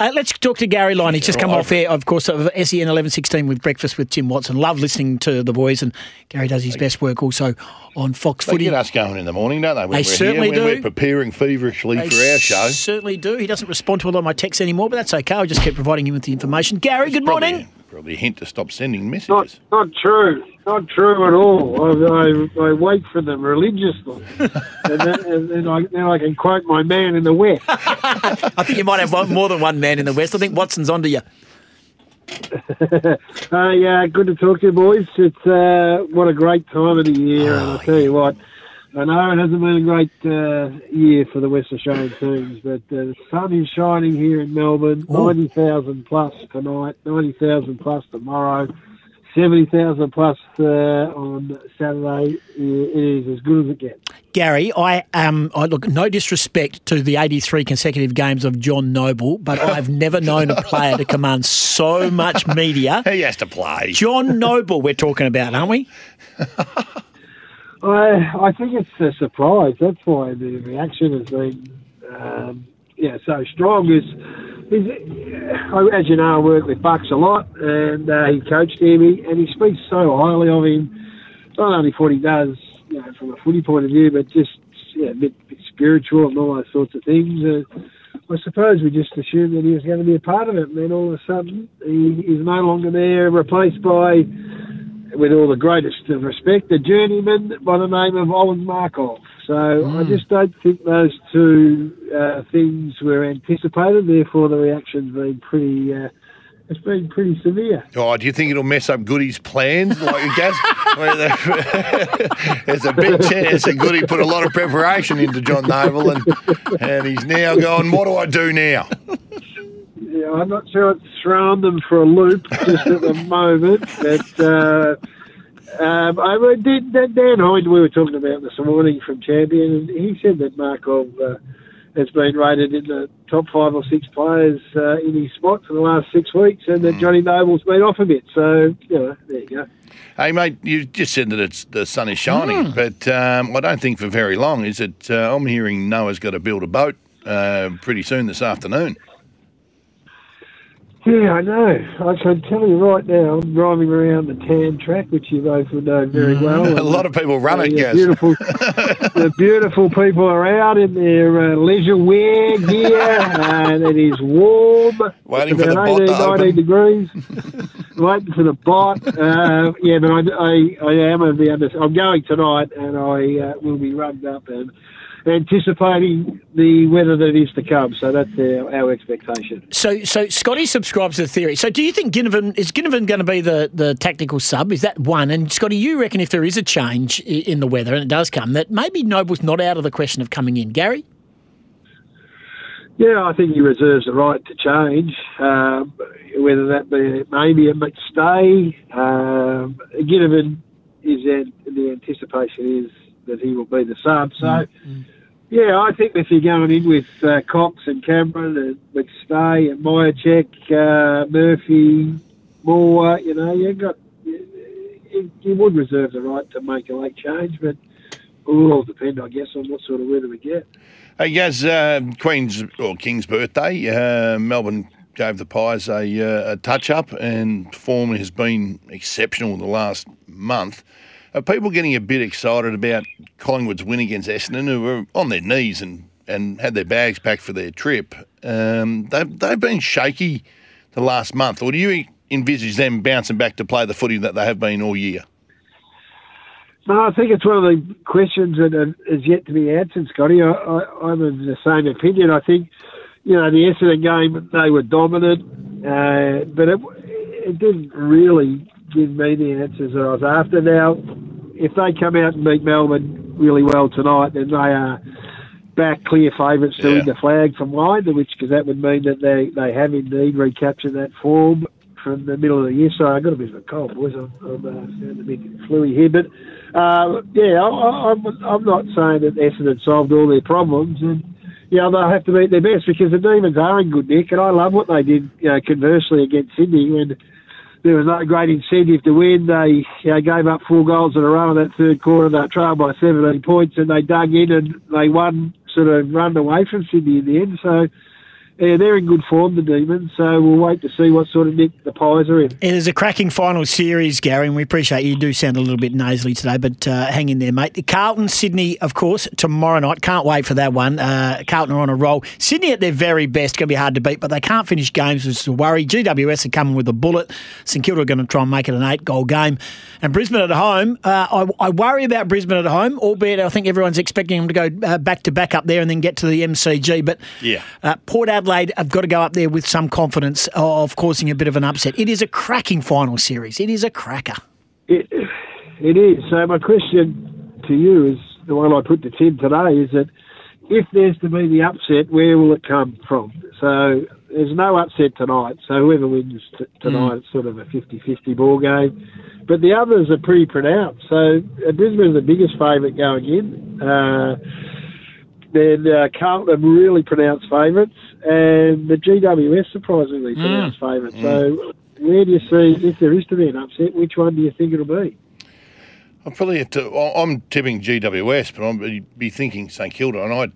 Uh, let's talk to Garry Lyon. He's just come off air, of course, of SEN 1116 with Breakfast with Tim Watson. Love listening to the boys, and Garry does his best work also on Fox They Footy. get us going in the morning, don't they? When They we're certainly here, when do. We're preparing feverishly They for our show. Certainly do. He doesn't respond to a lot of my texts anymore, but that's okay. I'll just keep providing him with the information. Garry, good morning. Probably a hint to stop sending messages. not true. Not true at all. I, I, I wait for them religiously, and then, and then I, then I can quote my man in the West. I think you might have one, more than one man in the West. I think Watson's onto you. Uh, yeah, good to talk to you, boys. It's uh, what a great time of the year, and I tell you what, I know it hasn't been a great uh, year for the West Australian teams, but uh, the sun is shining here in Melbourne. Ooh. Ninety thousand plus tonight, ninety thousand plus tomorrow, seventy thousand plus uh, on Saturday. It is as good as it gets. Garry, I um, I look no disrespect to the 83 consecutive games of John Noble, but I've never known a player to command so much media. He has to play. John Noble, we're talking about, aren't we? I I think it's a surprise. That's why the reaction has been um, yeah so strong. Is is as you know, I work with Bucks a lot, and uh, he coached him, he, and he speaks so highly of him. Not only for what he does, you know, from a footy point of view, but just yeah, a bit, bit spiritual and all those sorts of things. Uh, I suppose we just assumed that he was going to be a part of it, and then all of a sudden he is no longer there, replaced by with all the greatest of respect, a journeyman by the name of Oleg Markov. So I just don't think those two uh, things were anticipated. Therefore, the reaction's been pretty. Uh, it's been pretty severe. Oh, do you think it'll mess up Goody's plans? Like the- there's a big chance that Goody put a lot of preparation into John Noble, and and he's now going. What do I do now? Yeah, I'm not sure it's thrown them for a loop just at the moment, but. Uh, um, I did, Dan Hind, we were talking about this morning from Champion, and he said that Markov uh, has been rated in the top five or six players uh, in his spot for the last six weeks, and that Johnny Noble's been off a bit. So, you know, there you go. Hey, mate, you just said that it's the sun is shining, but um, I don't think for very long. Is it? Uh, I'm hearing Noah's got to build a boat uh, pretty soon this afternoon. Yeah, I know. I can tell you right now, I'm driving around the tan track, which you both would know very well. A lot of people run it, yeah, beautiful, the beautiful people are out in their uh, leisure wear gear, and it is warm. Waiting for the bot to 18, 19 open. degrees. waiting for the bot. Uh, yeah, but I, I, I am of the under. I'm going tonight, and I uh, will be rugged up and anticipating the weather that is to come. So that's our, our expectation. So, so Scotty subscribes to the theory. So, do you think Ginnivan is Ginnivan going to be the, the tactical sub? Is that one? And Scotty, you reckon if there is a change in the weather and it does come, that maybe Noble's not out of the question of coming in? Garry, Yeah, I think he reserves the right to change, um, whether that be maybe a McStay. Um, Ginnivan is in, the anticipation is that he will be the sub. So, yeah, I think if you're going in with uh, Cox and Cameron and McStay and Mihocek, uh, Murphy, Moore, you know, you've got you, you would reserve the right to make a late change, but it will all depend, I guess, on what sort of weather we get. Hey, Gaz, uh, Queen's or King's birthday. Uh, Melbourne gave the Pies a, uh, a touch up, and form has been exceptional in the last month. Are people getting a bit excited about Collingwood's win against Essendon, who were on their knees and, and had their bags packed for their trip? Um, they've, they've been shaky the last month, or do you envisage them bouncing back to play the footy that they have been all year? No, I think it's one of the questions that is yet to be answered, Scotty. I, I'm of the same opinion. I think, you know, the Essendon game, they were dominant, uh, but it, it didn't really give me the answers that I was after. Now, if they come out and beat Melbourne really well tonight, then they are back clear favourites to Yeah. win the flag from wide, which because that would mean that they, they have indeed recaptured that form from the middle of the year. So I got a bit of a cold, boys. I'm, I'm uh, a bit fluey here, but uh, yeah, I, I, I'm, I'm not saying that Essendon solved all their problems, and yeah, they'll have to meet their best because the Demons are in good nick, and I love what they did. You know, conversely against Sydney when there was no great incentive to win. They you know, gave up four goals in a row in that third quarter. They trailed by 17 points, and they dug in and they won, sort of run away from Sydney in the end. So. Yeah, they're in good form, the Demons. So we'll wait to see what sort of nick the Pies are in. It is a cracking final series, Garry, and we appreciate you. You do sound a little bit nasally today, but uh, hang in there, mate. Carlton, Sydney, of course, tomorrow night. Can't wait for that one. Uh, Carlton are on a roll. Sydney at their very best, going to be hard to beat, but they can't finish games, which is a worry. GWS are coming with a bullet. St Kilda are going to try and make it an eight-goal game. And Brisbane at home, uh, I, I worry about Brisbane at home, albeit I think everyone's expecting them to go uh, back-to-back up there and then get to the MCG. But Yeah. uh, Port Adelaide have got to go up there with some confidence of causing a bit of an upset. It is a cracking final series. It is a cracker. It, it is. So my question to you is the one I put to Tim today is that if there's to be the upset, where will it come from? So there's no upset tonight. So whoever wins t- tonight, it's sort of a 50-50 ball game. But the others are pretty pronounced. So Brisbane's the biggest favourite going in. Uh, then uh, Carlton are really pronounced favourites, and the GWS surprisingly pronounced favourites. So where do you see, if there is to be an upset, which one do you think it'll be? I'm probably have to. I- I'm tipping GWS, but I'd be thinking St Kilda, and I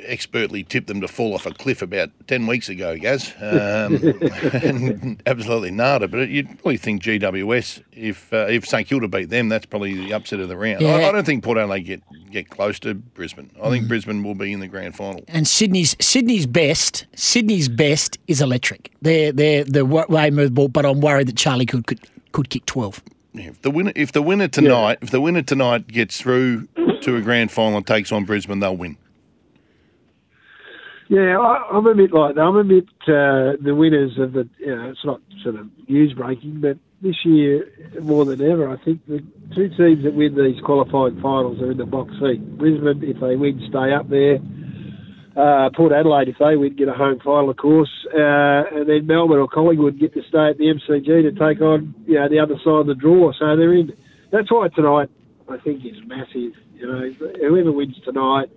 expertly tipped them to fall off a cliff about ten weeks ago, Gaz, um, and absolutely nada. But you'd probably think GWS if uh, if St Kilda beat them, that's probably the upset of the round. I, Yeah. I don't think Port Adelaide get get close to Brisbane. I think Brisbane will be in the grand final. And Sydney's Sydney's best Sydney's best is electric. They're they're the way move ball, but I'm worried that Charlie could could, could kick twelve. Yeah, If the winner, if the winner tonight, if the winner tonight gets through to a grand final and takes on Brisbane, they'll win. Yeah, I, I'm a bit like that. I'm a bit uh, the winners of the. You know, it's not sort of news breaking, but this year more than ever, I think the two teams that win these qualifying finals are in the box seat. Brisbane, if they win, stay up there. Uh, Port Adelaide, if they win, get a home final, of course, uh, and then Melbourne or Collingwood get to stay at the MCG to take on you know the other side of the draw. So they're in. That's why tonight I think is massive. You know, whoever wins tonight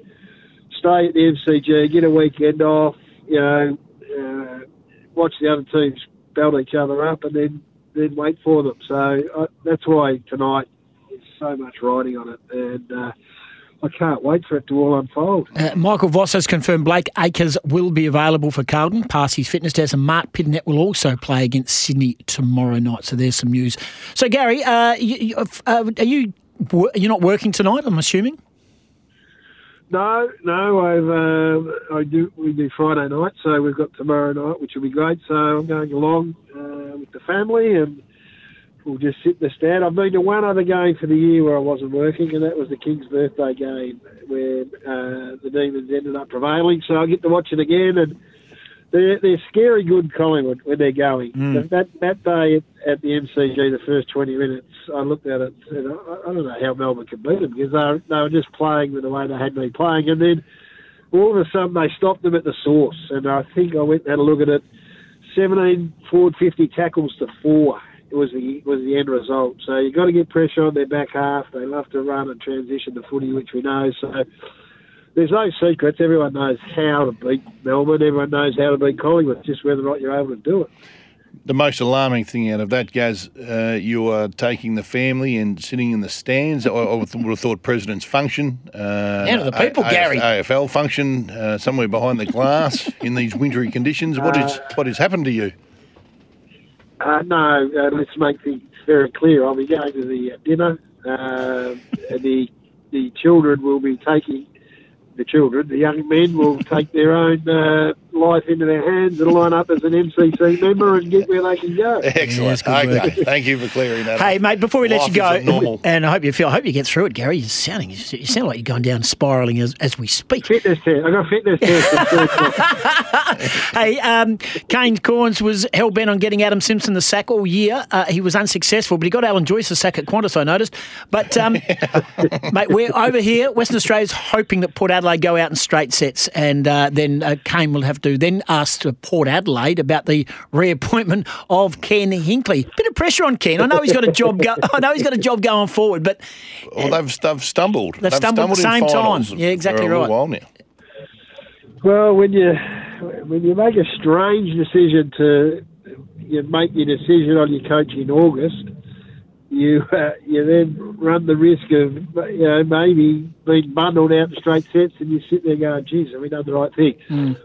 stay at the MCG, get a weekend off, you know, uh, watch the other teams belt each other up, and then then wait for them. So uh, that's why tonight is so much riding on it, and uh, I can't wait for it to all unfold. Uh, Michael Voss has confirmed Blake Acres will be available for Carlton, pass his fitness test, and Marc Pittonet will also play against Sydney tomorrow night. So there's some news. So Garry, uh, you, you- uh, are you you're not working tonight? I'm assuming. No, no, I've um, I do we do Friday night, so we've got tomorrow night, which will be great. So I'm going along uh, with the family, and we'll just sit in the stand. I've been to one other game for the year where I wasn't working, and that was the King's birthday game where uh, the Demons ended up prevailing. So I get to watch it again, and they're, they're scary good Collingwood when they're going. Hmm. That that day at, the MCG, the first 20 minutes, I looked at it and I, I don't know how Melbourne could beat them because they were, they were just playing with the way they had been playing. And then all of a sudden they stopped them at the source. And I think I went and had a look at it. 17 forward 50 tackles to four. It was the was the end result. So you've got to get pressure on their back half. They love to run and transition the footy, which we know. So there's no secrets. Everyone knows how to beat Melbourne. Everyone knows how to beat Collingwood. It's just whether or not you're able to do it. The most alarming thing out of that, Gaz, uh, you are taking the family and sitting in the stands. I, I would have thought President's function. Uh, Out of the people, Garry. AFL function, uh, somewhere behind the glass in these wintry conditions. What is what has happened to you? Uh, no, uh, let's make things very clear. I'll be going to the uh, dinner. Uh, and the the children will be taking the children. The young men will take their own uh, life into their hands and line up as an MCC member and get where they can go. Excellent. Yeah, that's good okay. Thank you for clearing that. Hey, up. mate, before we let you go, and I hope you feel, I hope you get through it, Garry. You're sounding, you sound like you're going down spiralling as, as we speak. Fitness test. I got a fitness test. at two o'clock. Hey, um, Kane Cornes was hell bent on getting Adam Simpson the sack all year. Uh, he was unsuccessful, but he got Alan Joyce the sack at Qantas, I noticed. But, um, mate, we're over here. Western Australia's hoping that Port Adelaide go out in straight sets, and uh, then uh, Kane will have to then asked to Port Adelaide about the reappointment of Ken Hinkley. Bit of pressure on Ken. I know he's got a job. Go- I know he's got a job going forward, but Well, they've, they've stumbled. They've stumbled at the in same time. finals Yeah, exactly for a right. while now. Well, when you when you make a strange decision to you make your decision on your coach in August, you uh, you then run the risk of you know maybe being bundled out in straight sets, and you sit there going, "Geez, have we done the right thing?"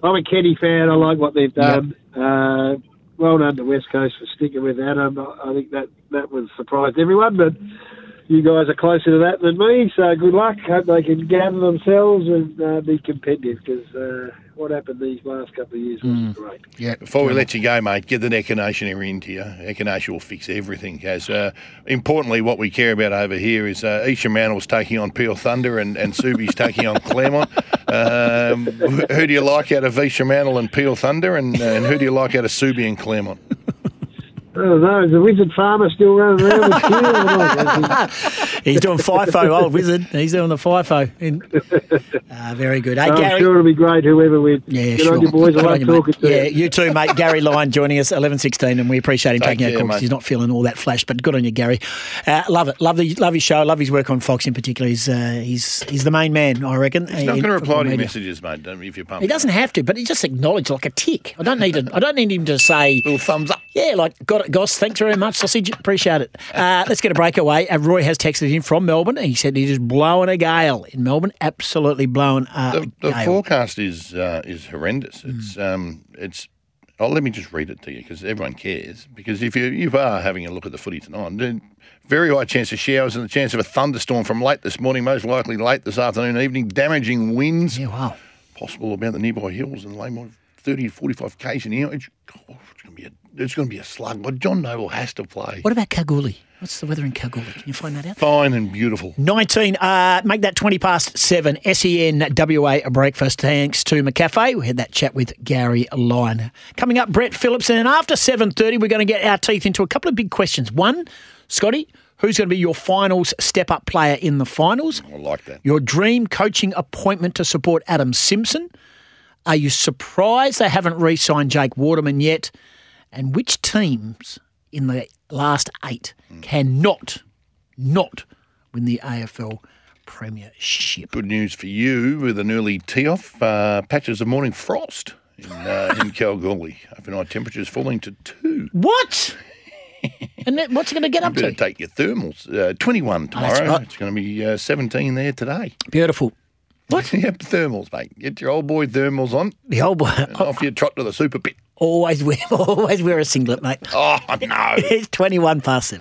I'm a Kenny fan. I like what they've done. Uh, well done to West Coast for sticking with Adam. I I think that that was surprised everyone, but you guys are closer to that than me, so good luck. Hope they can gather themselves and uh, be competitive because uh, what happened these last couple of years was great. yeah. Before we let you go, mate, get the Echinacea into you. Echinacea will fix everything. As uh, importantly, what we care about over here is uh, Isha Manel's taking on Peel Thunder and, and Subi's taking on Claremont. Um, who do you like out of Isha Manel and Peel Thunder, and, and who do you like out of Subi and Claremont? I don't know. Is the wizard farmer still running around with Q? I. He's doing FIFO, old wizard. He's doing the FIFO. In- Ah, very good. Hey, I'm Garry. sure it'll be great whoever wins. Yeah, Good sure. on you, boys. I love on you, talking to Yeah, you. you too, mate. Garry Lyon joining us, eleven sixteen, and we appreciate him Take taking our care, call 'cause mate. he's not feeling all that flash, but good on you, Garry. Uh, love it. Love the love his show. Love his work on Fox in particular. He's uh, he's he's the main man, I reckon. He's not going to reply to your messages, mate, don't- if you're pumped. He doesn't have to, but he just acknowledged like a tick. I don't need to. I don't need him to say. Little thumbs up. Yeah, like got it, Goss. Thanks very much, sausage. Appreciate it. Uh, let's get a breakaway. Uh, Roy has texted in from Melbourne. He said he's just blowing a gale in Melbourne. Absolutely blowing a The, the gale. forecast is uh, is horrendous. It's um, it's. Oh, let me just read it to you because everyone cares. Because if you you are having a look at the footy tonight, then very high chance of showers and the chance of a thunderstorm from late this morning, most likely late this afternoon, evening. Damaging winds yeah, wow. possible about the nearby hills and lay more 30 to 45 k's an hour. It's, oh, it's going to be a it's going to be a slug. But John Noble has to play. What about Kalgoorlie? What's the weather in Kalgoorlie? Can you find that out? Fine and beautiful. 19, uh, make that 20 past 7. SEN WA breakfast. Thanks to McCafe. We had that chat with Garry Lyon. Coming up, Brett Phillips. And then after 7.30, we're going to get our teeth into a couple of big questions. One, Scotty, who's going to be your finals step-up player in the finals? I like that. Your dream coaching appointment to support Adam Simpson? Are you surprised they haven't re-signed Jake Waterman yet? And which teams in the last eight cannot, not win the AFL Premiership? Good news for you with an early tee off. Uh, patches of morning frost in, uh, in Kalgoorlie. Overnight temperatures falling to two. What? and what's it going to get You up better to? take your thermals. Uh, 21 that's tomorrow. right. It's going to be uh, 17 there today. Beautiful. What? yep, thermals, mate. Get your old boy thermals on The old boy. and off you trot to the super pit. Always wear, always wear a singlet, mate. Oh, no. It's 21 past 7.